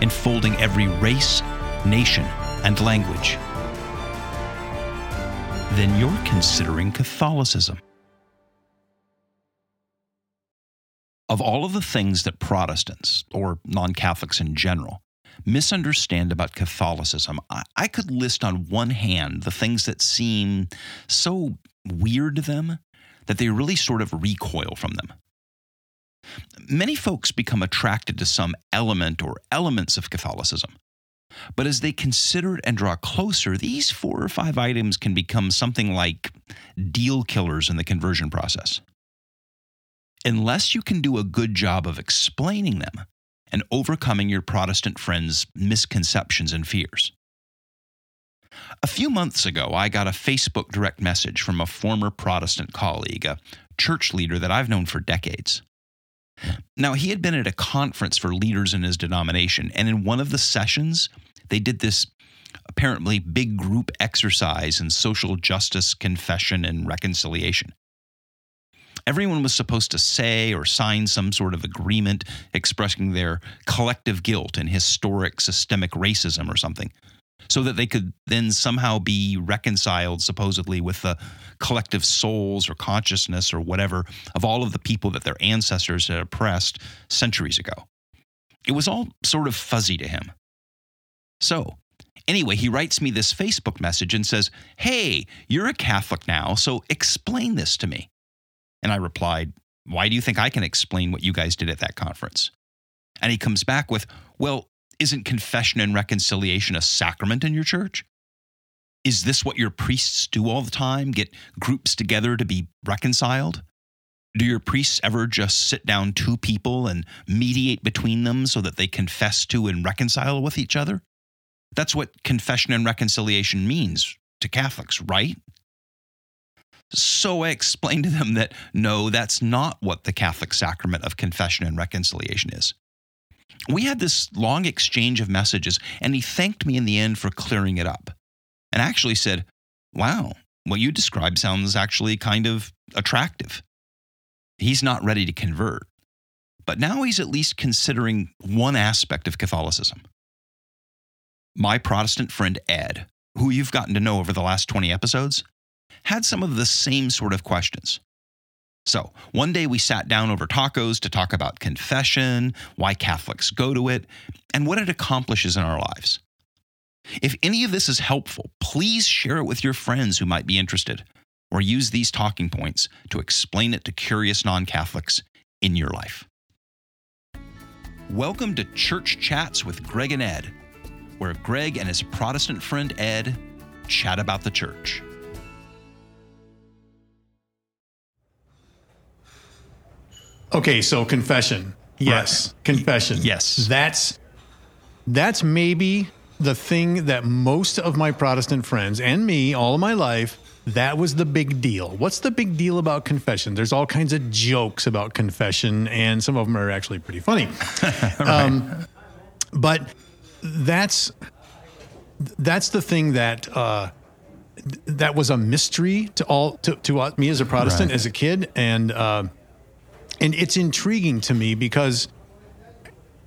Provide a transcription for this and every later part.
enfolding every race, nation, and language, then you're considering Catholicism. Of all of the things that Protestants, or non Catholics in general, misunderstand about Catholicism, I, could list on one hand the things that seem so weird to them that they really sort of recoil from them. Many folks become attracted to some element or elements of Catholicism. But as they consider it and draw closer, these four or five items can become something like deal killers in the conversion process. Unless you can do a good job of explaining them and overcoming your Protestant friends' misconceptions and fears. A few months ago, I got a Facebook direct message from a former Protestant colleague, a church leader that I've known for decades. Now, he had been at a conference for leaders in his denomination, and in one of the sessions, they did this apparently big group exercise in social justice, confession, and reconciliation. Everyone was supposed to say or sign some sort of agreement expressing their collective guilt in historic systemic racism or something so that they could then somehow be reconciled, supposedly, with the collective souls or consciousness or whatever of all of the people that their ancestors had oppressed centuries ago. It was all sort of fuzzy to him. So, anyway, he writes me this Facebook message and says, Hey, you're a Catholic now, so explain this to me. And I replied, Why do you think I can explain what you guys did at that conference? And he comes back with, Well, isn't confession and reconciliation a sacrament in your church? Is this what your priests do all the time? Get groups together to be reconciled? Do your priests ever just sit down two people and mediate between them so that they confess to and reconcile with each other? That's what confession and reconciliation means to Catholics, right? So I explained to them that no, that's not what the Catholic sacrament of confession and reconciliation is we had this long exchange of messages, and he thanked me in the end for clearing it up and actually said, Wow, what you described sounds actually kind of attractive. He's not ready to convert, but now he's at least considering one aspect of Catholicism. My Protestant friend Ed, who you've gotten to know over the last 20 episodes, had some of the same sort of questions. So, one day we sat down over tacos to talk about confession, why Catholics go to it, and what it accomplishes in our lives. If any of this is helpful, please share it with your friends who might be interested, or use these talking points to explain it to curious non Catholics in your life. Welcome to Church Chats with Greg and Ed, where Greg and his Protestant friend Ed chat about the church. Okay, so confession. Yes, right. confession. Yes. That's that's maybe the thing that most of my Protestant friends and me all of my life that was the big deal. What's the big deal about confession? There's all kinds of jokes about confession, and some of them are actually pretty funny. right. um, but that's that's the thing that uh, that was a mystery to all to, to me as a Protestant right. as a kid, and uh, and it's intriguing to me because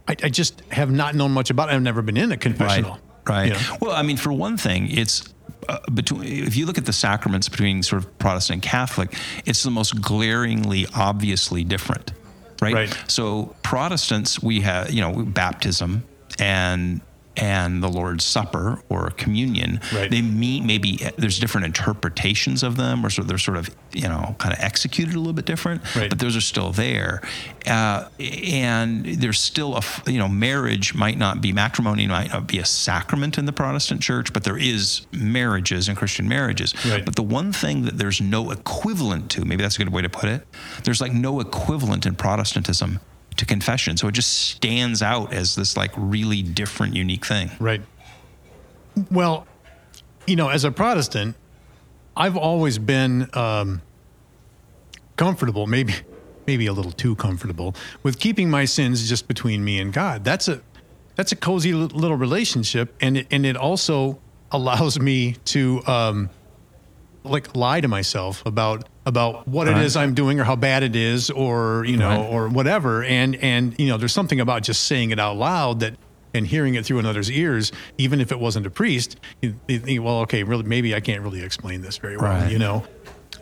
I, I, just have not known much about it. I've never been in a confessional. Right. Right. You know? Well, I mean, for one thing, it's uh, between if you look at the sacraments between sort of Protestant and Catholic, it's the most glaringly, obviously different. Right? right. So Protestants, we have you know baptism and and the Lord's Supper or communion, right. they meet maybe there's different interpretations of them, or so they're sort of you know kind of executed a little bit different, right. but those are still there, uh, and there's still a you know marriage might not be matrimony might not be a sacrament in the Protestant church, but there is marriages and Christian marriages. Right. But the one thing that there's no equivalent to, maybe that's a good way to put it, there's like no equivalent in Protestantism to confession. So it just stands out as this like really different, unique thing. Right. Well, you know, as a Protestant, I've always been um, comfortable, maybe maybe a little too comfortable, with keeping my sins just between me and God. That's a that's a cozy little relationship, and it, and it also allows me to um, like lie to myself about about what right. it is I'm doing or how bad it is or you know right. or whatever and and you know there's something about just saying it out loud that and hearing it through another's ears even if it wasn't a priest you, you think well okay really maybe I can't really explain this very well right. you know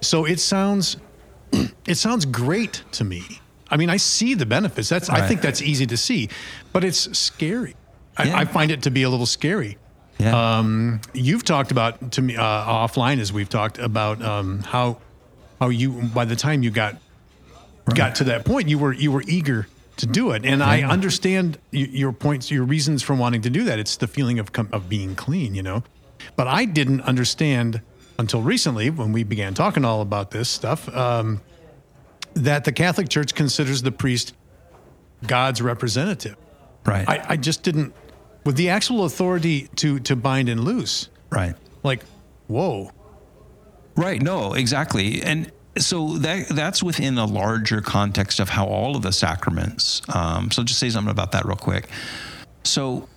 so it sounds it sounds great to me I mean I see the benefits that's I think that's easy to see but it's scary yeah. I, I find it to be a little scary yeah. Um, you've talked about to me uh, offline as we've talked about um, how how you by the time you got right. got to that point you were you were eager to do it and. I understand your points your reasons for wanting to do that it's the feeling of of being clean you know but I didn't understand until recently when we began talking all about this stuff um, that the Catholic Church considers the priest God's representative right I, I just didn't with the actual authority to to bind and loose. Right. Like, whoa. Right. No, exactly. And so that that's within a larger context of how all of the sacraments. Um, so just say something about that real quick. So,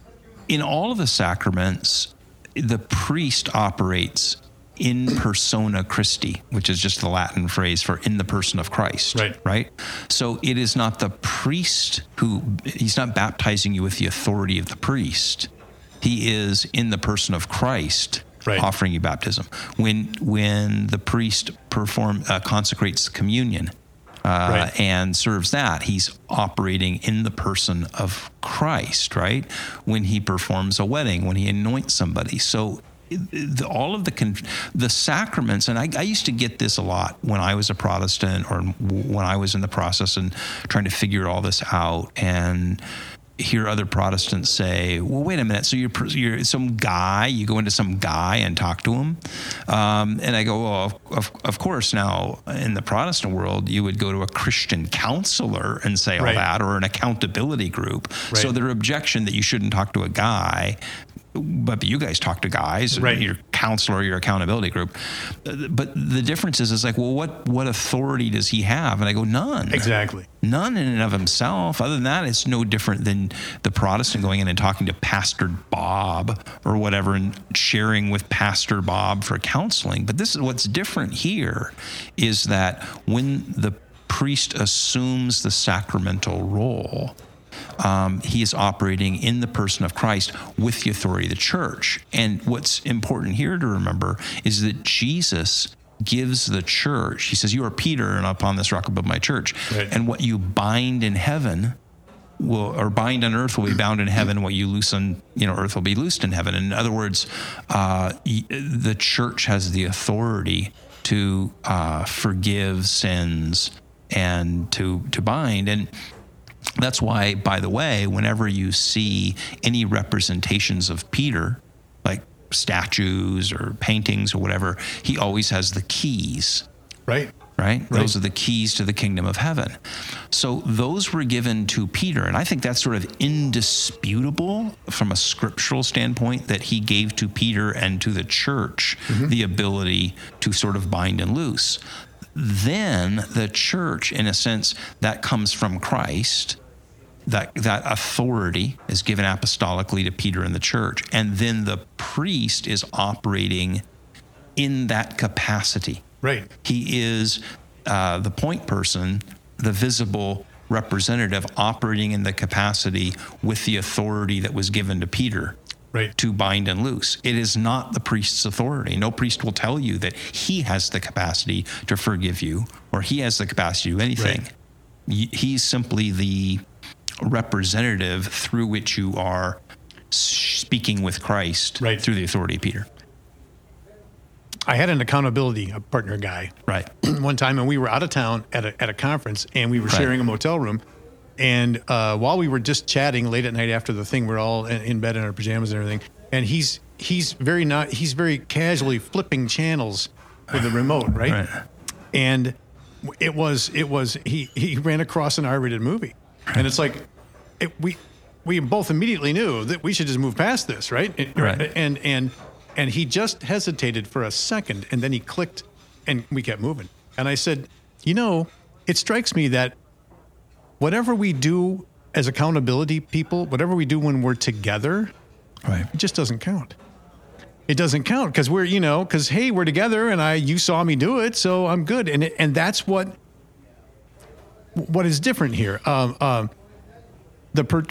in all of the sacraments, the priest operates in persona Christi, which is just the Latin phrase for in the person of Christ. Right. Right. So it is not the priest who, he's not baptizing you with the authority of the priest. He is in the person of Christ. Right. offering you baptism. When when the priest perform uh, consecrates communion, uh, right. and serves that, he's operating in the person of Christ, right? When he performs a wedding, when he anoints somebody. So the, all of the con- the sacraments, and I, I, used to get this a lot when I was a Protestant or when I was in the process and trying to figure all this out, and hear other Protestants say, "Well, wait a minute. So you're you're some guy. You go into some guy and talk to him." Um, and I go, "Well, of, of course. Now in the Protestant world, you would go to a Christian counselor and say all right. that, or an accountability group." Right. So their objection that you shouldn't talk to a guy but you guys talk to guys, right. your counselor, your accountability group. But the difference is, is like, well, what what authority does he have? And I go, none. Exactly. None in and of himself. Other than that, it's no different than the Protestant going in and talking to Pastor Bob or whatever and sharing with Pastor Bob for counseling. But this is what's different here is that when the priest assumes the sacramental role, um, he is operating in the person of Christ with the authority of the church. And what's important here to remember is that Jesus gives the church, he says, You are Peter, and upon this rock above my church. Right. And what you bind in heaven, will or bind on earth will be bound in heaven. What you loosen you know earth will be loosed in heaven. In other words, uh, the church has the authority to uh, forgive sins and to to bind. And that's why, by the way, whenever you see any representations of Peter, like statues or paintings or whatever, he always has the keys. Right. Right? right? Those are the keys to the kingdom of heaven. So those were given to Peter. And I think that's sort of indisputable from a scriptural standpoint that he gave to Peter and to the church mm-hmm. the ability to sort of bind and loose then the church, in a sense, that comes from Christ. That, that authority is given apostolically to Peter and the church. And then the priest is operating in that capacity. Right. He is uh, the point person, the visible representative operating in the capacity with the authority that was given to Peter right. to bind and loose. It is not the priest's authority. No priest will tell you that he has the capacity to forgive you or he has the capacity to do anything. Right. He's simply the representative through which you are speaking with Christ right. through the authority of Peter. I had an accountability partner guy right one time, and we were out of town at a, at a conference, and we were right. sharing a motel room. And uh, while we were just chatting late at night after the thing, we're all in, in bed in our pajamas and everything. And he's he's very not he's very casually flipping channels with the remote, right? right. And it was it was he he ran across an R-rated movie. And it's like it, we we both immediately knew that we should just move past this, right? Right. And and and he just hesitated for a second, and then he clicked, and we kept moving. And I said, you know, it strikes me that whatever we do as accountability people, whatever we do when we're together, Right. it just doesn't count. It doesn't count because we're, you know, because hey, we're together and I, you saw me do it, so I'm good. And and that's what, what is different here. Um, um, the per,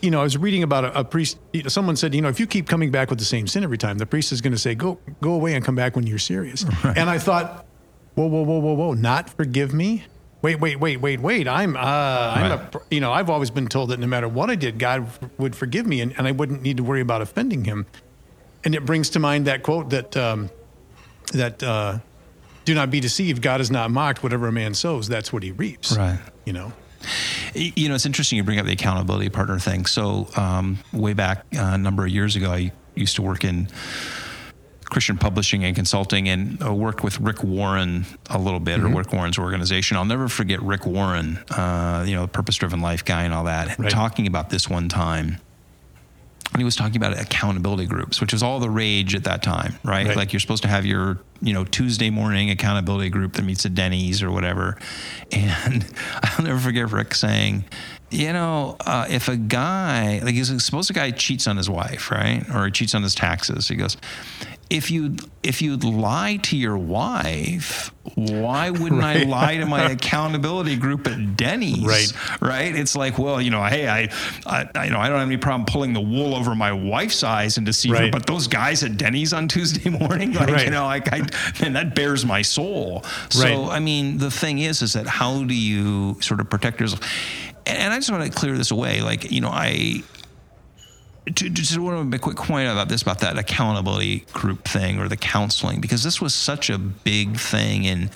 you know, I was reading about a, a priest. You know, someone said, you know, if you keep coming back with the same sin every time, the priest is going to say, go, go away and come back when you're serious. And I thought, whoa, whoa, whoa, whoa, whoa, not forgive me. Wait, wait, wait, wait, wait. I'm, uh, I'm a, Right. you know, I've always been told that no matter what I did, God would forgive me and, and I wouldn't need to worry about offending him. And it brings to mind that quote that, um, that, uh, do not be deceived. God is not mocked. Whatever a man sows, that's what he reaps. Right. You know? You know, it's interesting you bring up the accountability partner thing. So, um, way back uh, a number of years ago, I used to work in Christian publishing and consulting and uh, worked with Rick Warren a little bit, or Rick Warren's organization. I'll never forget Rick Warren, uh, you know, purpose driven life guy and all that, Right. talking about this one time. And he was talking about accountability groups, which was all the rage at that time, right? Right. Like you're supposed to have your, you know, Tuesday morning accountability group that meets at Denny's or whatever. And I'll never forget Rick saying, you know, uh, if a guy, like, he's- suppose a guy cheats on his wife, right? Or he cheats on his taxes. He goes, if you if you'd lie to your wife, why wouldn't I lie to my accountability group at Denny's? Right. right? It's like, well, you know, hey, I, I, I- you know, I don't have any problem pulling the wool over my wife's eyes and deceive her, Right. but those guys at Denny's on Tuesday morning, like, Right. you know, like, I, man, that bears my soul. So, Right. I mean, the thing is, is that how do you sort of protect yourself? And, and I just want to clear this away. Like, you know, I, just want to make a quick point about this about that accountability group thing or the counseling because this was such a big thing in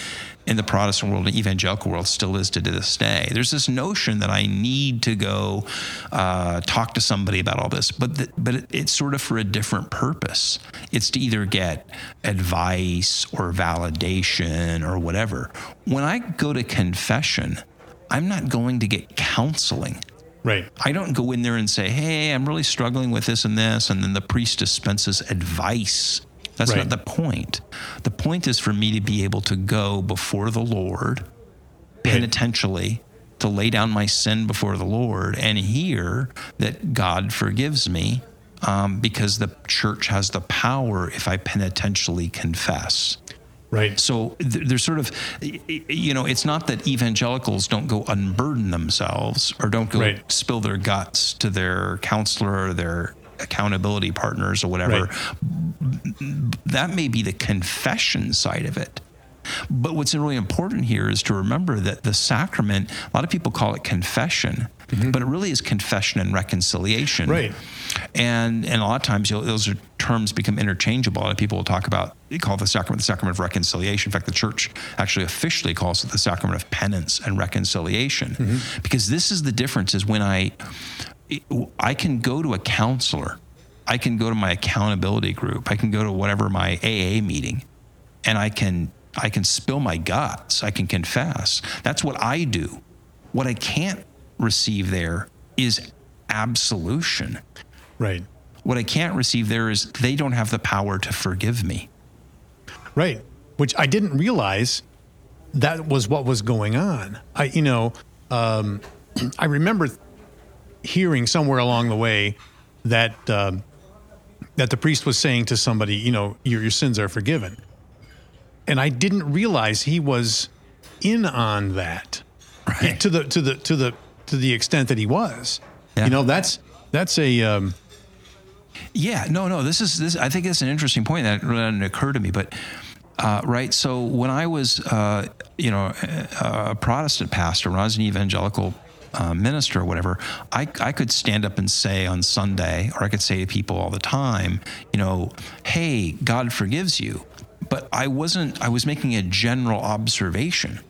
in the Protestant world and evangelical world still is to this day. There's this notion that I need to go uh, talk to somebody about all this, but the, but it, it's sort of for a different purpose. It's to either get advice or validation or whatever. When I go to confession, I'm not going to get counseling. Right. I don't go in there and say, "Hey, I'm really struggling with this and this," and then the priest dispenses advice. That's Right. not the point. The point is for me to be able to go before the Lord penitentially to lay down my sin before the Lord and hear that God forgives me um, because the church has the power if I penitentially confess. Right. So there's sort of, you know, it's not that evangelicals don't go unburden themselves or don't go Right. spill their guts to their counselor or their accountability partners or whatever. That may be the confession side of it. But what's really important here is to remember that the sacrament, a lot of people call it confession, mm-hmm. but it really is confession and reconciliation. Right. And and a lot of times you'll, those are terms become interchangeable. A lot of people will talk about they call the sacrament the sacrament of reconciliation. In fact, the church actually officially calls it the sacrament of penance and reconciliation, mm-hmm. because this is the difference. Is when I I can go to a counselor, I can go to my accountability group, I can go to whatever my AA meeting, and I can I can spill my guts. I can confess. That's what I do. What I can't receive there is absolution. Right. What I can't receive there is they don't have the power to forgive me. Right. Which I didn't realize that was what was going on. I, you know, um, I remember hearing somewhere along the way that um, that the priest was saying to somebody, you know, your, your sins are forgiven, and I didn't realize he was in on that Right. to the to the to the to the extent that he was. Yeah. You know, that's that's a um, Yeah, no, no. This is this. I think it's an interesting point that didn't occur to me, but uh, right. So when I was, uh, you know, a, a Protestant pastor, when I was an evangelical uh, minister or whatever, I I could stand up and say on Sunday, or I could say to people all the time, you know, hey, God forgives you, but I wasn't. I was making a general observation.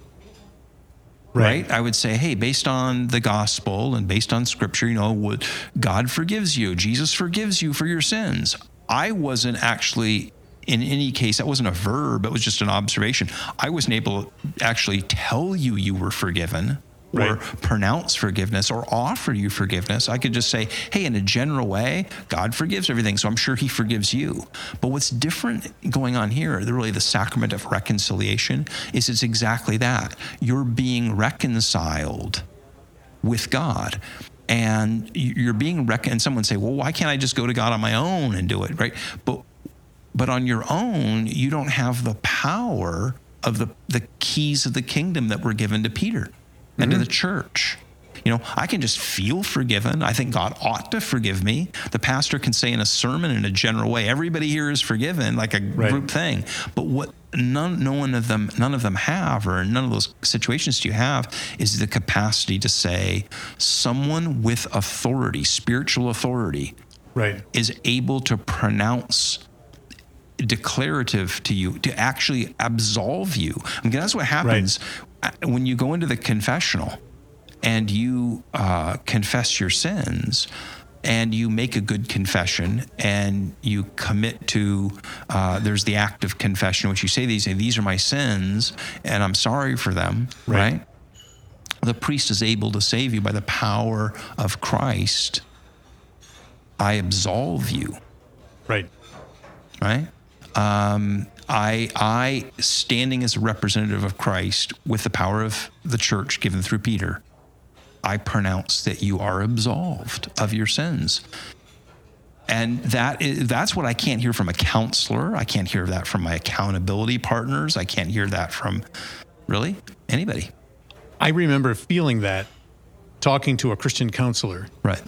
Right? I would say, hey, based on the gospel and based on scripture, you know, God forgives you, Jesus forgives you for your sins. I wasn't actually in any case that wasn't a verb it was just an observation i wasn't able to actually tell you you were forgiven or Right. pronounce forgiveness or offer you forgiveness. I could just say, hey, in a general way, God forgives everything, so I'm sure He forgives you. But what's different going on here, really the sacrament of reconciliation, is it's exactly that. You're being reconciled with God. And you- you're being rec- and someone say, well, why can't I just go to God on my own and do it, right? But but on your own, you don't have the power of the, the keys of the kingdom that were given to Peter and to the church. You know, I can just feel forgiven. I think God ought to forgive me. The pastor can say in a sermon in a general way, everybody here is forgiven, like a Right. group thing. But what none, no one of them, none of them have, or none of those situations do you have, is the capacity to say, someone with authority, spiritual authority, Right. is able to pronounce declarative to you to actually absolve you. I mean, that's what happens uh, when you go into the confessional and you uh, confess your sins and you make a good confession and you commit to uh, there's the act of confession which you say these these are my sins and i'm sorry for them Right. right the priest is able to save you by the power of christ i absolve you Right. right? Um, I, I, standing as a representative of Christ with the power of the church given through Peter, I pronounce that you are absolved of your sins. And that is, that's what I can't hear from a counselor. I can't hear that from my accountability partners. I can't hear that from really anybody. I remember feeling that talking to a Christian counselor, Right.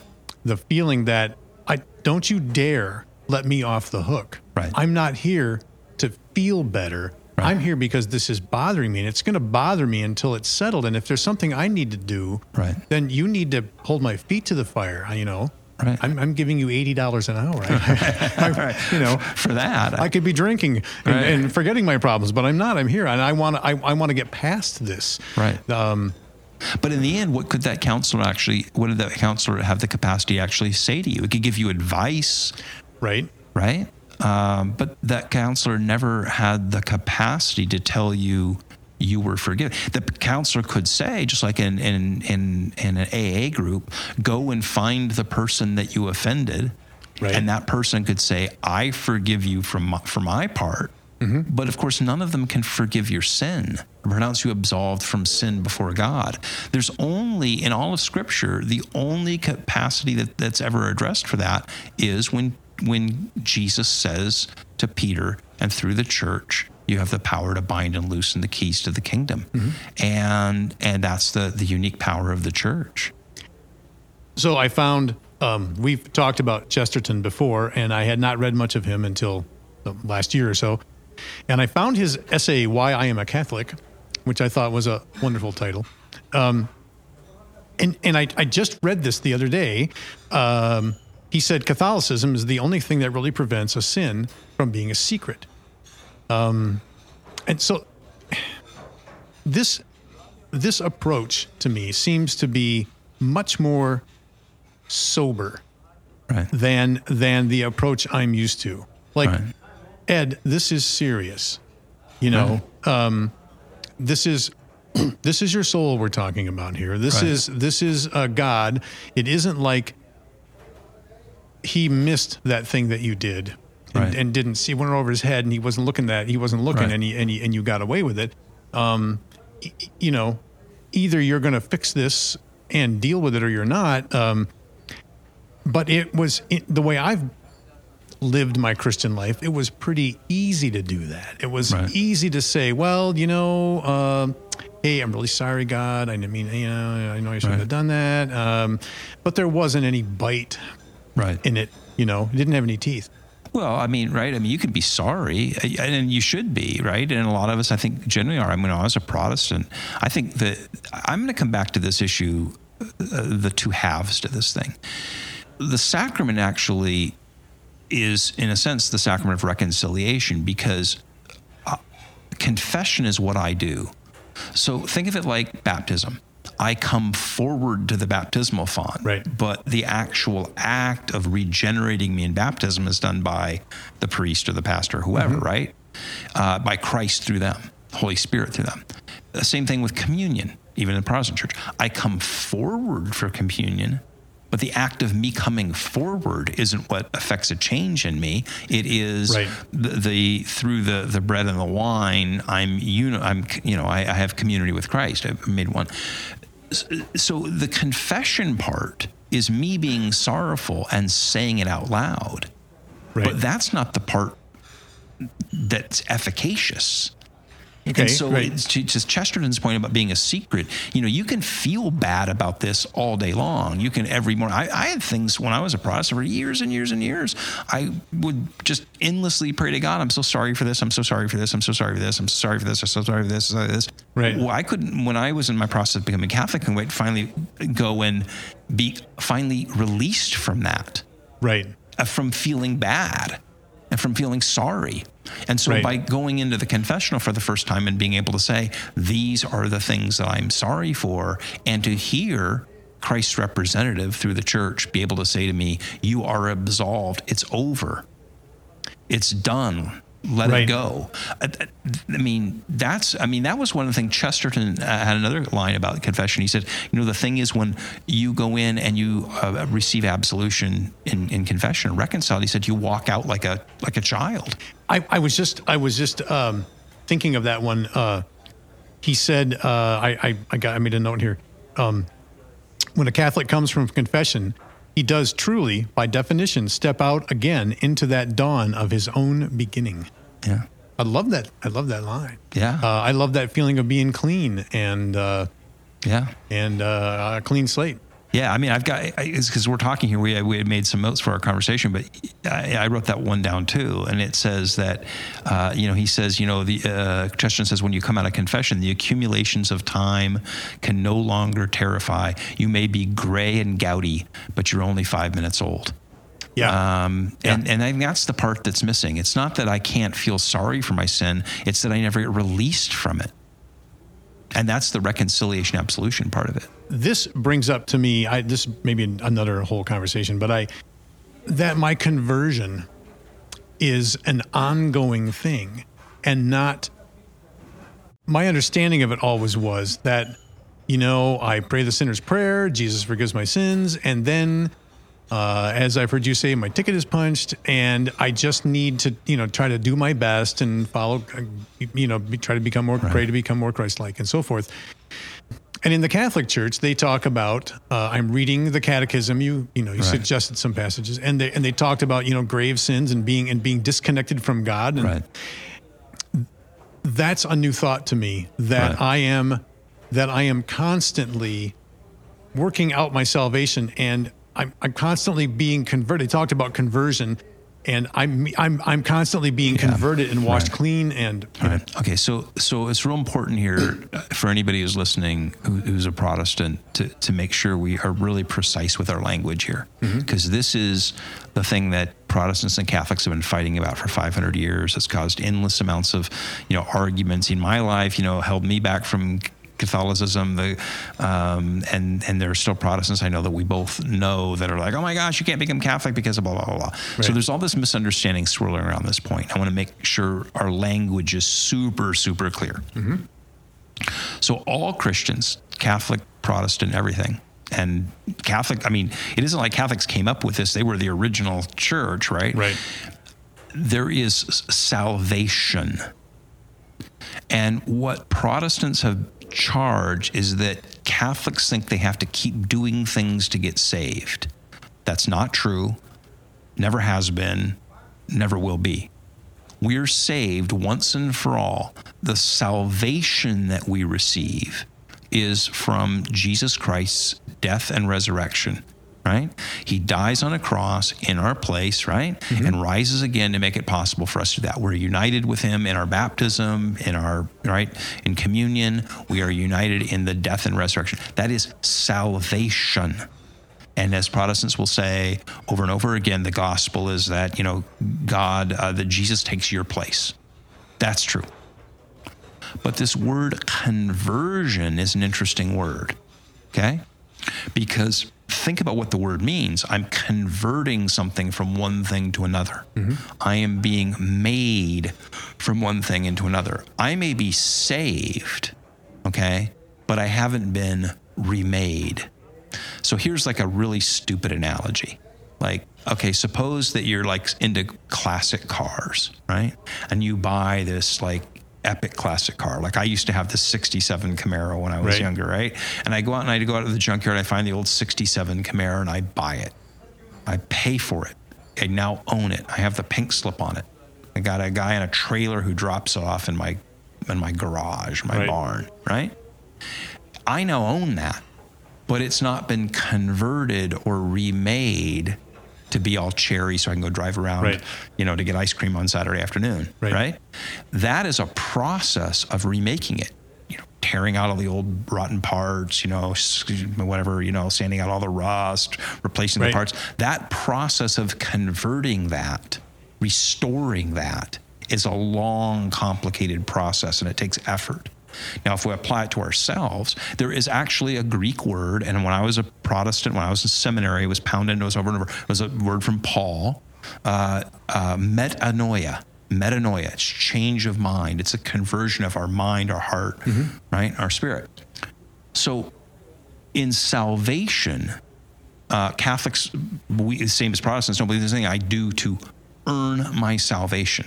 the feeling that I don't you dare let me off the hook. Right. I'm not here feel better. Right. I'm here because this is bothering me and it's going to bother me until it's settled. And if there's something I need to do, Right. then you need to hold my feet to the fire. You know, Right. I'm, I'm giving you $80 an hour. I, I- you know, For that, I could be drinking and, Right. and forgetting my problems, but I'm not. I'm here, and I want to. I, I want to get past this. Right. Um, But in the end, what could that counselor actually, what did that counselor have the capacity to actually say to you? It could give you advice, right. right? Um, but that counselor never had the capacity to tell you you were forgiven. The counselor could say, just like in in in, in an AA group, go and find the person that you offended, Right. and that person could say, "I forgive you from my, for my part." But of course, none of them can forgive your sin, pronounce you absolved from sin before God. There's only, in all of Scripture, the only capacity that, that's ever addressed for that is when when Jesus says to Peter and through the church, you have the power to bind and loosen the keys to the kingdom, and and that's the the unique power of the church. So I found um, we've talked about Chesterton before, and I had not read much of him until the last year or so. And I found his essay "Why I Am a Catholic," which I thought was a wonderful title. Um, and and I, I just read this the other day. Um, he said Catholicism is the only thing that really prevents a sin from being a secret. Um, and so this this approach to me seems to be much more sober Right. than than the approach I'm used to. Like Right. Ed, this is serious. You know, um, this is this is your soul we're talking about here. This Right. is this is a God. It isn't like he missed that thing that you did and, Right. and didn't see. Went over his head and he wasn't looking that he wasn't looking Right. and he, and he, and you got away with it. Um, you know, either you're going to fix this and deal with it or you're not. Um, but it was it, the way I've lived my Christian life. It was pretty easy to do that. It was Right. easy to say, well, you know, um, hey, I'm really sorry, God. I didn't mean, you know, I know I shouldn't Right. have done that. Um, but there wasn't any bite Right. in it. You know, it didn't have any teeth. Well, I mean, right? I mean, you can be sorry, uh, and you should be, right? And a lot of us, I think, generally are. I mean, I was a Protestant, I think that I'm going to come back to this issue, uh, the two halves to this thing. The sacrament actually is, in a sense, the sacrament of reconciliation because uh, confession is what I do. So think of it like baptism. I come forward to the baptismal font, Right. but the actual act of regenerating me in baptism is done by the priest or the pastor, whoever, right? Uh, by Christ through them, Holy Spirit through them. The same thing with communion. even in the Protestant church. I come forward for communion, but the act of me coming forward isn't what affects a change in me. It is Right. the, the through the the bread and the wine. I'm you know I'm you know I, I have community with Christ. I've made one. So the confession part is me being sorrowful and saying it out loud. Right. But that's not the part that's efficacious. Okay, and so, it's to, to Chesterton's point about being a secret, you know, you can feel bad about this all day long. You can every morning. I, I had things when I was a Protestant for years and years and years. I would just endlessly pray to God. I'm so sorry for this. I'm so sorry for this. I'm so sorry for this. I'm so sorry for this. I'm so sorry for this. sorry for this. Right. Well, I couldn't when I was in my process of becoming Catholic and wait finally go and be finally released from that Right. uh, from feeling bad and from feeling sorry. And so Right. by going into the confessional for the first time and being able to say, these are the things that I'm sorry for, and to hear Christ's representative through the church be able to say to me, You are absolved. It's over. It's done. Let Right. it go. I, I mean, that's, I mean, that was one of the things Chesterton uh, had another line about confession. He said, you know, the thing is when you go in and you uh, receive absolution in, in confession, reconciled, he said, you walk out like a, like a child. I, I was just I was just um, thinking of that one. Uh, he said uh, I, I I got I made a note here. Um, when a Catholic comes from confession, he does truly, by definition, step out again into that dawn of his own beginning. Yeah. I love that. I love that line. Yeah. Uh, I love that feeling of being clean and uh, Yeah. and uh, a clean slate. Yeah, I mean, I've got it's because we're talking here. We we had made some notes for our conversation, but I, I wrote that one down too, and it says that, uh, you know, he says, you know, the uh, Chesterton says when you come out of confession, the accumulations of time can no longer terrify. You may be gray and gouty, but you're only five minutes old. Yeah. Um, and, and I think that's the part that's missing. It's not that I can't feel sorry for my sin, it's that I never get released from it. And that's the reconciliation absolution part of it. this brings up to me I, this may be another whole conversation but i that my conversion is an ongoing thing and not my understanding of it always was that you know i pray the sinner's prayer jesus forgives my sins and then uh, as I've heard you say, my ticket is punched, and I just need to, you know, try to do my best and follow, uh, you know, be, try to become more, pray to become more Christ-like, and so forth. And in the Catholic Church, they talk about. Uh, I'm reading the Catechism. You, you know, you suggested some passages, and they and they talked about, you know, grave sins and being and being disconnected from God. And Right. that's a new thought to me that Right. I am that I am constantly working out my salvation and I'm, I'm constantly being converted. They talked about conversion and I'm I'm I'm constantly being converted and washed Right. clean and All right. Okay. So, so it's real important here uh, for anybody who's listening who, who's a Protestant to, to make sure we are really precise with our language here, because this is the thing that Protestants and Catholics have been fighting about for 500 years. It's caused endless amounts of, you know, arguments in my life. You know, held me back from Catholicism, the um, and and there are still Protestants I know that we both know that are like, oh my gosh, you can't become Catholic because of blah blah blah. blah. So there's all this misunderstanding swirling around this point. I want to make sure our language is super super clear. So all Christians, Catholic, Protestant, everything. And Catholic, I mean, it isn't like Catholics came up with this. They were the original church, right? right. there is salvation. And what Protestants have charged is that Catholics think they have to keep doing things to get saved. That's not true, never has been, never will be. We're saved once and for all. The salvation that we receive is from Jesus Christ's death and resurrection, right? He dies on a cross in our place, right? And rises again to make it possible for us to do that. We're united with him in our baptism, in our, right? In communion. We are united in the death and resurrection. That is salvation. And as Protestants will say over and over again, the gospel is that, you know, God, uh, that Jesus takes your place. That's true. But this word conversion is an interesting word, okay? Because think about what the word means. I'm converting something from one thing to another. Mm-hmm. I am being made from one thing into another. I may be saved, okay? But but I haven't been remade. So here's like a really stupid analogy. Like, okay, suppose that you're like into classic cars, right? And you buy this like epic classic car. Like I used to have the 67 Camaro when I was Right. younger, right? And I go out and I go out to the junkyard, I find the old 67 Camaro and I buy it. I pay for it. I now own it. I have the pink slip on it. I got a guy in a trailer who drops it off in my in my garage, my Right. barn, right? I now own that, but it's not been converted or remade to be all cherry so I can go drive around, Right. you know, to get ice cream on Saturday afternoon, Right. right? That is a process of remaking it. You know, tearing out all the old rotten parts, you know, whatever, you know, sanding out all the rust, replacing Right. the parts. That process of converting that, restoring that, is a long, complicated process and it takes effort. Now, if we apply it to ourselves, there is actually a Greek word, and when I was a Protestant, when I was in seminary, it was pounded into us over and over. It was a word from Paul, uh, uh, metanoia. Metanoia, it's change of mind. It's a conversion of our mind, our heart, right, our spirit. So, in salvation, uh, Catholics, we, the same as Protestants, don't believe there's anything I do to earn my salvation.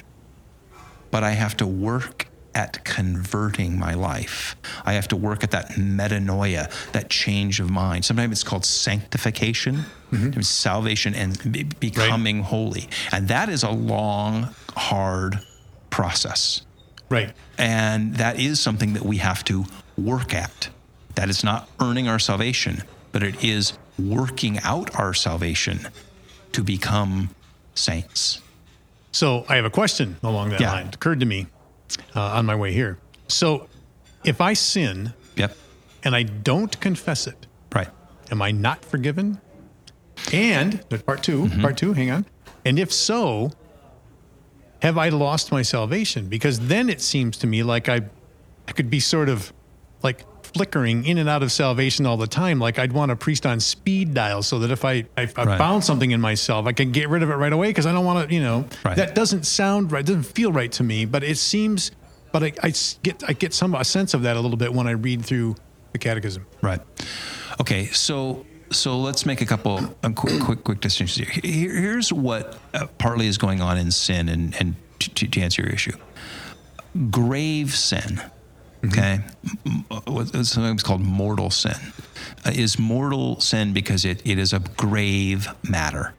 But I have to work at converting my life. I have to work at that metanoia, that change of mind. Sometimes it's called sanctification, mm-hmm. It's salvation and be- becoming holy. And that is a long, hard process. Right. And that is something that we have to work at. That is not earning our salvation, but it is working out our salvation to become saints. So I have a question along that Yeah. line. It occurred to me uh, on my way here. So if I sin Yep. and I don't confess it, Right. am I not forgiven? And part 2 Mm-hmm. part two, hang on. And if so, have I lost my salvation? Because then it seems to me like I, I could be sort of like flickering in and out of salvation all the time. Like I'd want a priest on speed dial so that if I, if I Right. found something in myself, I can get rid of it right away because I don't want to, you know, Right. that doesn't sound right. Doesn't feel right to me, but it seems, but I, I get, I get some, a sense of that a little bit when I read through the catechism. Right. Okay. So so let's make a couple a quick quick quick distinctions here. Here- Here's what uh, partly is going on in sin, and and to, to, answer your issue, grave sin. Okay, M- m- what's sometimes called mortal sin uh, is mortal sin because it, it is a grave matter,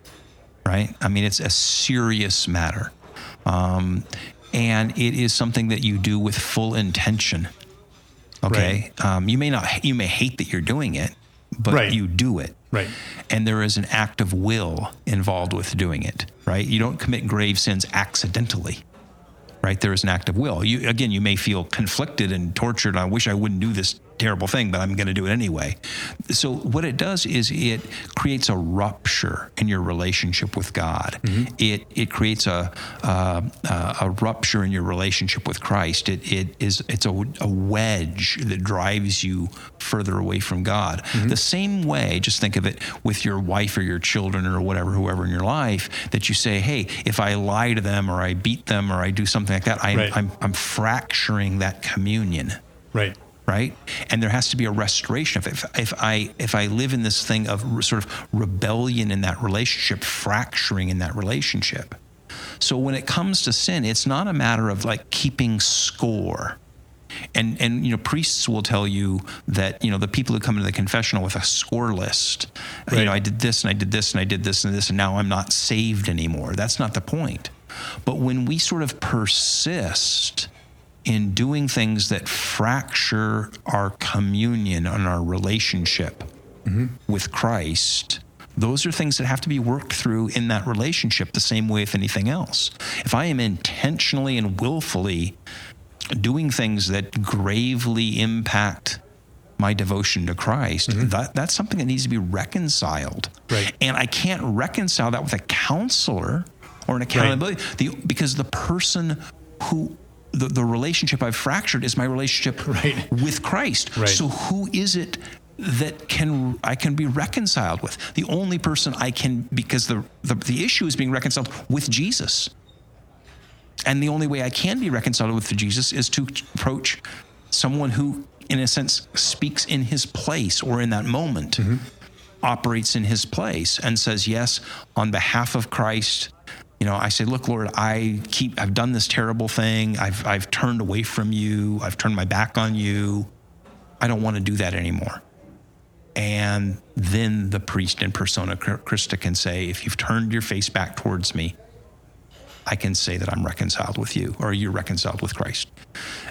right? I mean, it's a serious matter, um, and it is something that you do with full intention. Okay, um, you may not you may hate that you're doing it, but Right. you do it. Right. And there is an act of will involved with doing it, right? You don't commit grave sins accidentally, right? There is an act of will. You again, you may feel conflicted and tortured. I wish I wouldn't do this terrible thing, but I'm going to do it anyway. So what it does is it creates a rupture in your relationship with God. It it creates a uh, a rupture in your relationship with Christ. It it is it's a, a wedge that drives you further away from God. The same way, just think of it with your wife or your children or whatever, whoever in your life, that you say, hey, if I lie to them or I beat them or I do something like that, I'm, Right. I'm, I'm fracturing that communion Right. Right? And there has to be a restoration. If, if, if i if i live in this thing of re- sort of rebellion in that relationship fracturing in that relationship. So when it comes to sin it's not a matter of like keeping score. And and you know priests will tell you that you know the people who come into the confessional with a score list uh, you know i did this and i did this and i did this and this and now i'm not saved anymore. That's not the point. But when we sort of persist in doing things that fracture our communion and our relationship mm-hmm. with Christ, those are things that have to be worked through in that relationship the same way with anything else. If I am intentionally and willfully doing things that gravely impact my devotion to Christ, mm-hmm. that, that's something that needs to be reconciled. Right. And I can't reconcile that with a counselor or an accountability the, because the person who the, the relationship I've fractured is my relationship Right. with Christ. Right. So who is it that can I can be reconciled with? The only person I can because the, the the issue is being reconciled with Jesus. And the only way I can be reconciled with Jesus is to approach someone who in a sense, speaks in his place or in that moment, mm-hmm. operates in his place and says, Yes, on behalf of Christ, you know, I say, look, Lord, I keep, I've done this terrible thing. I've, I've turned away from you. I've turned my back on you. I don't want to do that anymore. And then the priest in persona Christi can say, if you've turned your face back towards me, I can say that I'm reconciled with you or you're reconciled with Christ.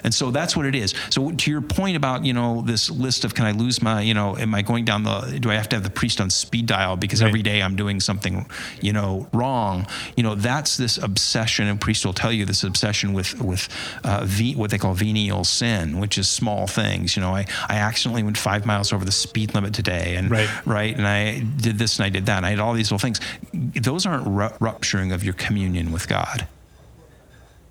And so that's what it is. So to your point about, you know, this list of can I lose my, you know, am I going down the do I have to have the priest on speed dial because right. every day I'm doing something, you know, wrong? You know, that's this obsession and priest will tell you this obsession with with uh, what they call venial sin, which is small things. You know, I I accidentally went 5 miles over the speed limit today and right, right and I did this and I did that. And I had all these little things. Those aren't ru- rupturing of your communion with God.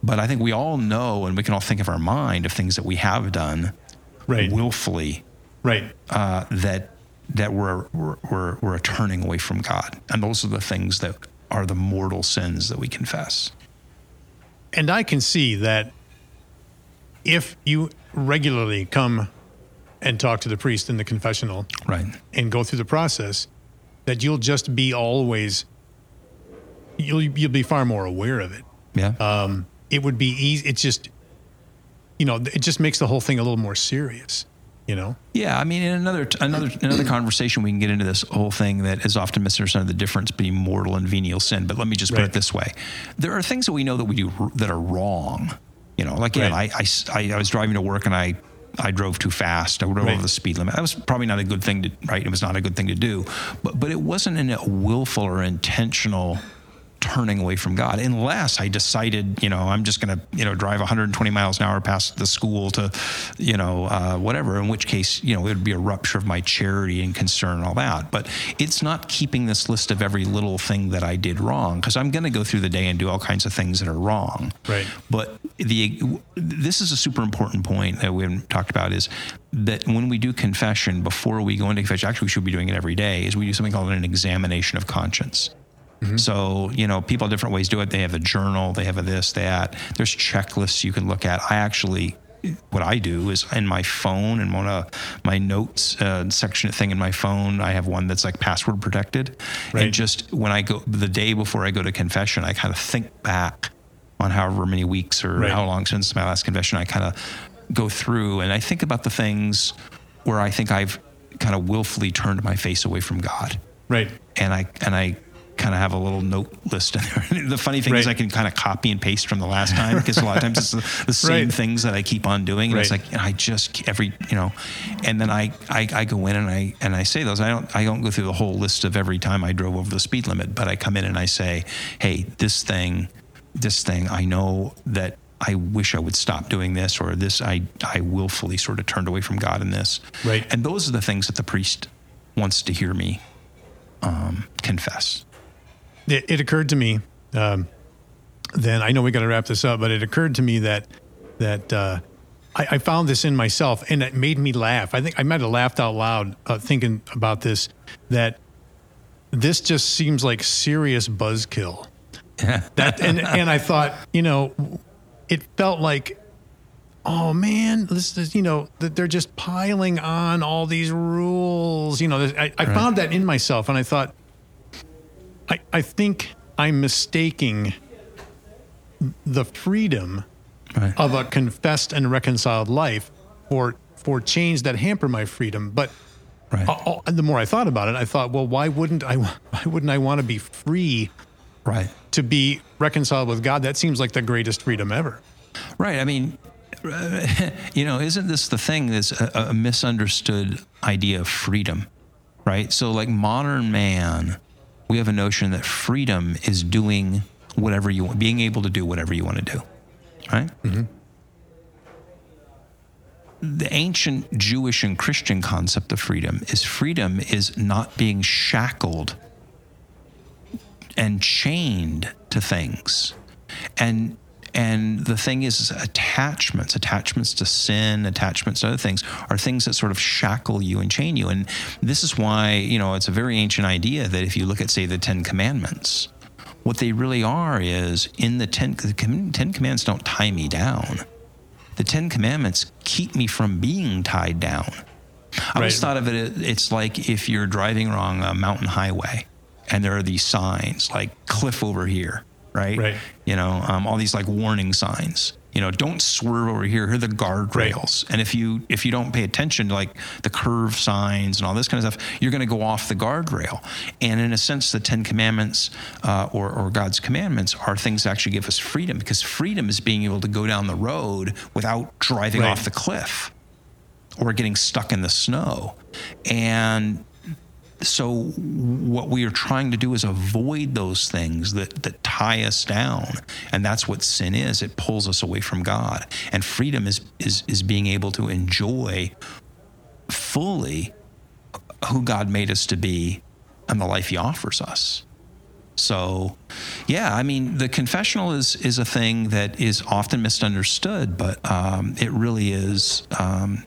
But I think we all know, and we can all think of our mind of things that we have done, right. willfully, right? Uh, that that we're, we're we're turning away from God, and those are the things that are the mortal sins that we confess. And I can see that if you regularly come and talk to the priest in the confessional, right, and go through the process, that you'll just be always you'll you'll be far more aware of it. Yeah. Um, it would be easy. It's just, you know, it just makes the whole thing a little more serious. You know? Yeah, I mean, in another another another conversation, we can get into this whole thing that is often misunderstood: the difference between mortal and venial sin. But let me just put right. it this way: there are things that we know that we do that are wrong. You know, like yeah, right. I, I I was driving to work and I I drove too fast. I drove right. over the speed limit. That was probably not a good thing to right. It was not a good thing to do, but but it wasn't in a willful or intentional turning away from God unless I decided, you know, I'm just going to, you know, drive 120 miles an hour past the school to, you know, uh, whatever, in which case, you know, it would be a rupture of my charity and concern and all that. But it's not keeping this list of every little thing that I did wrong because I'm going to go through the day and do all kinds of things that are wrong. Right. But the this is a super important point that we haven't talked about is that when we do confession before we go into confession, actually we should be doing it every day, is we do something called an examination of conscience. Mm-hmm. So, you know, people different ways do it. They have a journal, they have a this, that. There's checklists you can look at. I actually, what I do is in my phone and one of my notes uh, section thing in my phone, I have one that's like password protected. Right. And just when I go, the day before I go to confession, I kind of think back on however many weeks or right. how long since my last confession, I kind of go through and I think about the things where I think I've kind of willfully turned my face away from God. Right. And I, and I, kind of have a little note list in there. the funny thing right. is I can kind of copy and paste from the last time because a lot of times it's the, the same right. things that I keep on doing. And right. it's like, I just every, you know, and then I, I, I, go in and I, and I say those, I don't, I don't go through the whole list of every time I drove over the speed limit, but I come in and I say, Hey, this thing, this thing, I know that I wish I would stop doing this or this, I, I willfully sort of turned away from God in this. Right. And those are the things that the priest wants to hear me um, confess it, it occurred to me. Um, then I know we got to wrap this up, but it occurred to me that that uh, I, I, found this in myself, and it made me laugh. I think I might have laughed out loud uh, thinking about this. That this just seems like serious buzzkill. that and and I thought, you know, it felt like, oh man, this is you know that they're just piling on all these rules. You know, I, I right. found that in myself, and I thought I, I think I'm mistaking the freedom right. of a confessed and reconciled life for for chains that hamper my freedom. But right. The more I thought about it, I thought, well, why wouldn't I? Why wouldn't I want to be free? Right. To be reconciled with God, that seems like the greatest freedom ever. Right. I mean, you know, isn't this the thing? This a, a misunderstood idea of freedom, right? So, like modern man we have a notion that freedom is doing whatever you want, being able to do whatever you want to do, right? Mm-hmm. The ancient Jewish and Christian concept of freedom is freedom is not being shackled and chained to things. And and the thing is, attachments, attachments to sin, attachments to other things, are things that sort of shackle you and chain you. And this is why, you know, it's a very ancient idea that if you look at, say, the Ten Commandments, what they really are is in the Ten, the Ten Commandments don't tie me down. the Ten Commandments keep me from being tied down. I always Right. thought of it, it's like if you're driving along a mountain highway and there are these signs like cliff over here, right? Right. You know, um, all these like warning signs. You know, don't swerve over here. Here are the guardrails. And if you if you don't pay attention to like the curve signs and all this kind of stuff, you're going to go off the guardrail. And in a sense, the Ten Commandments uh, or or God's commandments are things that actually give us freedom because freedom is being able to go down the road without driving Right. off the cliff or getting stuck in the snow. And so what we are trying to do is avoid those things that, that tie us down. And that's what sin is. It pulls us away from God. And freedom is is is being able to enjoy fully who God made us to be and the life he offers us. So, yeah, I mean, the confessional is is a thing that is often misunderstood, but um, it really is, um,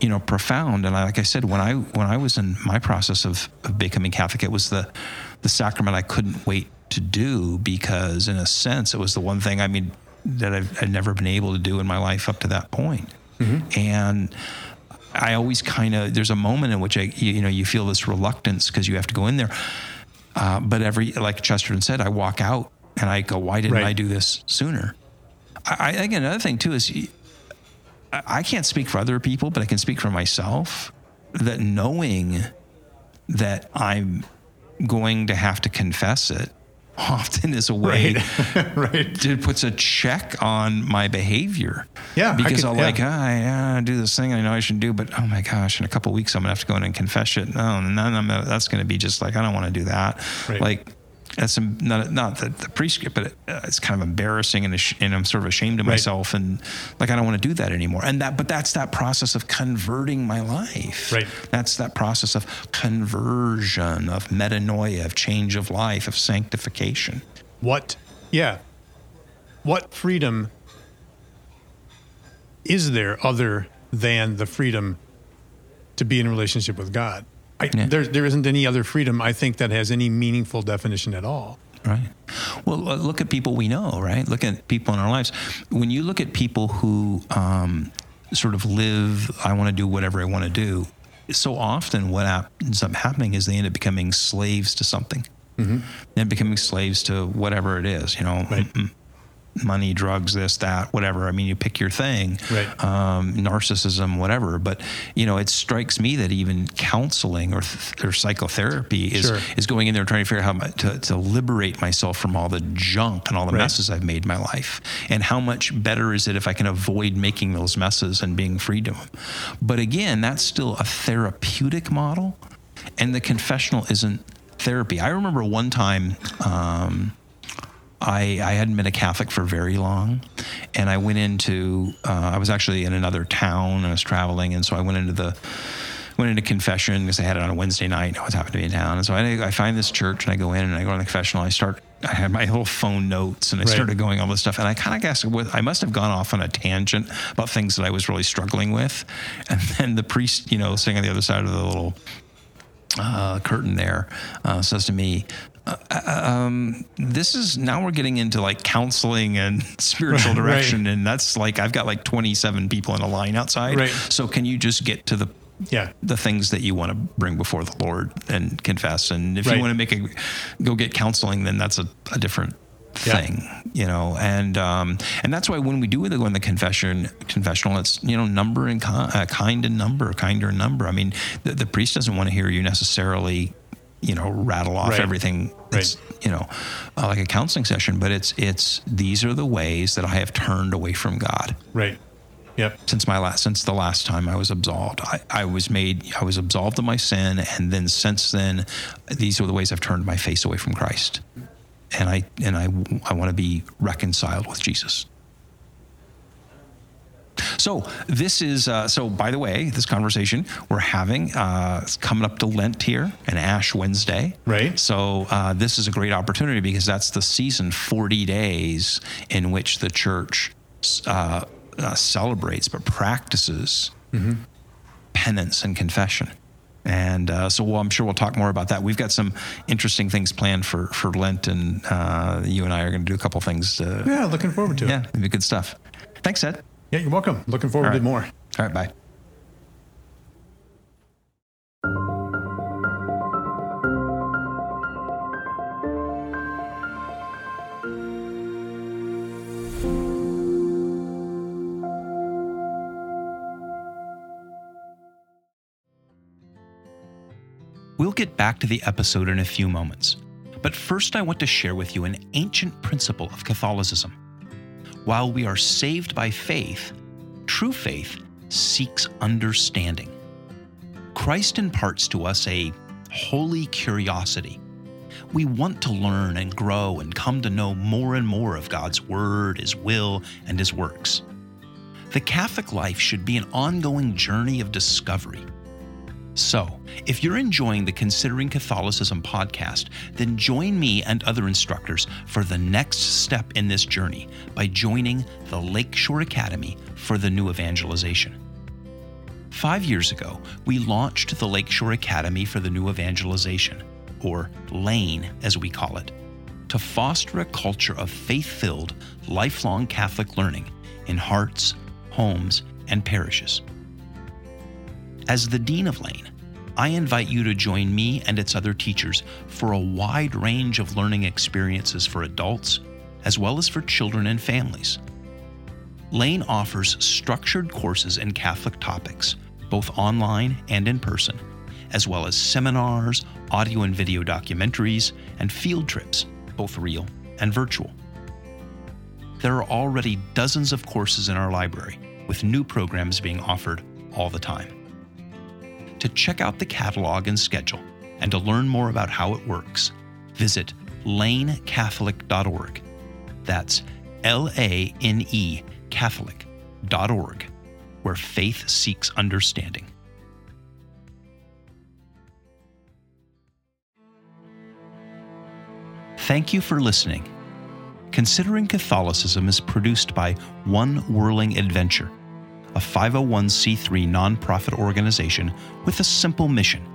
you know, profound. And I, like I said, when I when I was in my process of, of becoming Catholic, it was the the sacrament I couldn't wait to do because, in a sense, it was the one thing I mean that I've, I'd never been able to do in my life up to that point. And I always kind of there's a moment in which I you, you know you feel this reluctance because you have to go in there. Uh, but every like Chesterton said, I walk out and I go, why didn't Right. I do this sooner? I, I again another thing too is I can't speak for other people, but I can speak for myself. That knowing that I'm going to have to confess it often is a way right. it puts a check on my behavior. Yeah, I because yeah. like, ah, I, do this thing I know I should do, but oh my gosh, in a couple of weeks I'm gonna have to go in and confess it. No, and then I'm that's gonna be just like I don't want to do that. Right. Like that's not not the, the prescript, but it, uh, it's kind of embarrassing and, ash- and I'm sort of ashamed of Right. myself and like I don't want to do that anymore. And that, but that's that process of converting my life. Right. That's that process of conversion, of metanoia, of change of life, of sanctification. What, yeah, what freedom is there other than the freedom to be in a relationship with God? I, Yeah. there, there isn't any other freedom, I think, that has any meaningful definition at all. Right. Well, uh, look at people we know, right? Look at people in our lives. When you look at people who um, sort of live, I want to do whatever I want to do, so often what ends up happening is they end up becoming slaves to something. Mm-hmm. Up becoming slaves to whatever it is, you know, Right. Money, drugs, this, that, whatever. I mean, you pick your thing, Right. um, narcissism, whatever. But you know, it strikes me that even counseling or, th- or psychotherapy is Sure. is going in there trying to figure out how my- to, to liberate myself from all the junk and all the Right. messes I've made in my life, and how much better is it if I can avoid making those messes and being free to them. But again, that's still a therapeutic model, and the confessional isn't therapy. I remember one time. Um, I, I hadn't been a Catholic for very long, and I went into uh, I was actually in another town and I was traveling, and so I went into the went into confession because I had it on a Wednesday night. and I was happened to be in town, and so I, I find this church and I go in and I go to the confessional. I start. I had my little phone notes and I Right. started going all this stuff, and I kind of guess with I must have gone off on a tangent about things that I was really struggling with, and then the priest, you know, sitting on the other side of the little uh, curtain there uh, says to me, um, "This is now we're getting into like counseling and spiritual Right, right. direction, and that's like I've got like 27 people in a line outside. Right. So can you just get to the Yeah. the things that you want to bring before the Lord and confess? And if Right. you want to make a go get counseling, then that's a, a different Yeah. thing, you know. And um, and that's why when we do go in the confession confessional, it's you know number and ki- uh, kind and number, kinder and number. I mean, the, the priest doesn't want to hear you necessarily, you know, rattle off Right. everything. It's, you know, uh, like a counseling session, but it's it's these are the ways that I have turned away from God Right. Yep. since my last since the last time I was absolved. I, I was made I was absolved of my sin, and then since then, these are the ways I've turned my face away from Christ, and I and I I want to be reconciled with Jesus. So this is uh, so. By the way, this conversation we're having uh, it's coming up to Lent here and Ash Wednesday. Right. So uh, this is a great opportunity because that's the season, forty days in which the church uh, uh, celebrates but practices penance and confession. And uh, so well, I'm sure we'll talk more about that. We've got some interesting things planned for, for Lent, and uh, you and I are going to do a couple things. To, Yeah. Looking forward to it. yeah, it'll be good stuff. Thanks, Ed. Yeah, you're welcome. Looking forward All right. to more. All right, bye. We'll get back to the episode in a few moments. But first, I want to share with you an ancient principle of Catholicism. While we are saved by faith, true faith seeks understanding. Christ imparts to us a holy curiosity. We want to learn and grow and come to know more and more of God's Word, His will, and His works. The Catholic life should be an ongoing journey of discovery. So, if you're enjoying the Considering Catholicism podcast, then join me and other instructors for the next step in this journey by joining the Lakeshore Academy for the New Evangelization. Five years ago, we launched the Lakeshore Academy for the New Evangelization, or LANE as we call it, to foster a culture of faith filled, lifelong Catholic learning in hearts, homes, and parishes. As the Dean of Lane, I invite you to join me and its other teachers for a wide range of learning experiences for adults, as well as for children and families. Lane offers structured courses in Catholic topics, both online and in person, as well as seminars, audio and video documentaries, and field trips, both real and virtual. There are already dozens of courses in our library, with new programs being offered all the time. To check out the catalog and schedule, and to learn more about how it works, visit lanecatholic.org. That's L A N E Catholic.org, where faith seeks understanding. Thank you for listening. Considering Catholicism is produced by One Whirling Adventure, a 501c3 nonprofit organization with a simple mission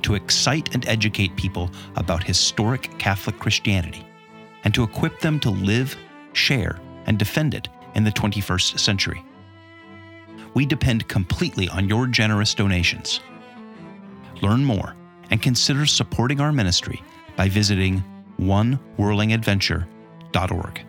to excite and educate people about historic Catholic Christianity and to equip them to live, share, and defend it in the 21st century. We depend completely on your generous donations. Learn more and consider supporting our ministry by visiting onewhirlingadventure.org.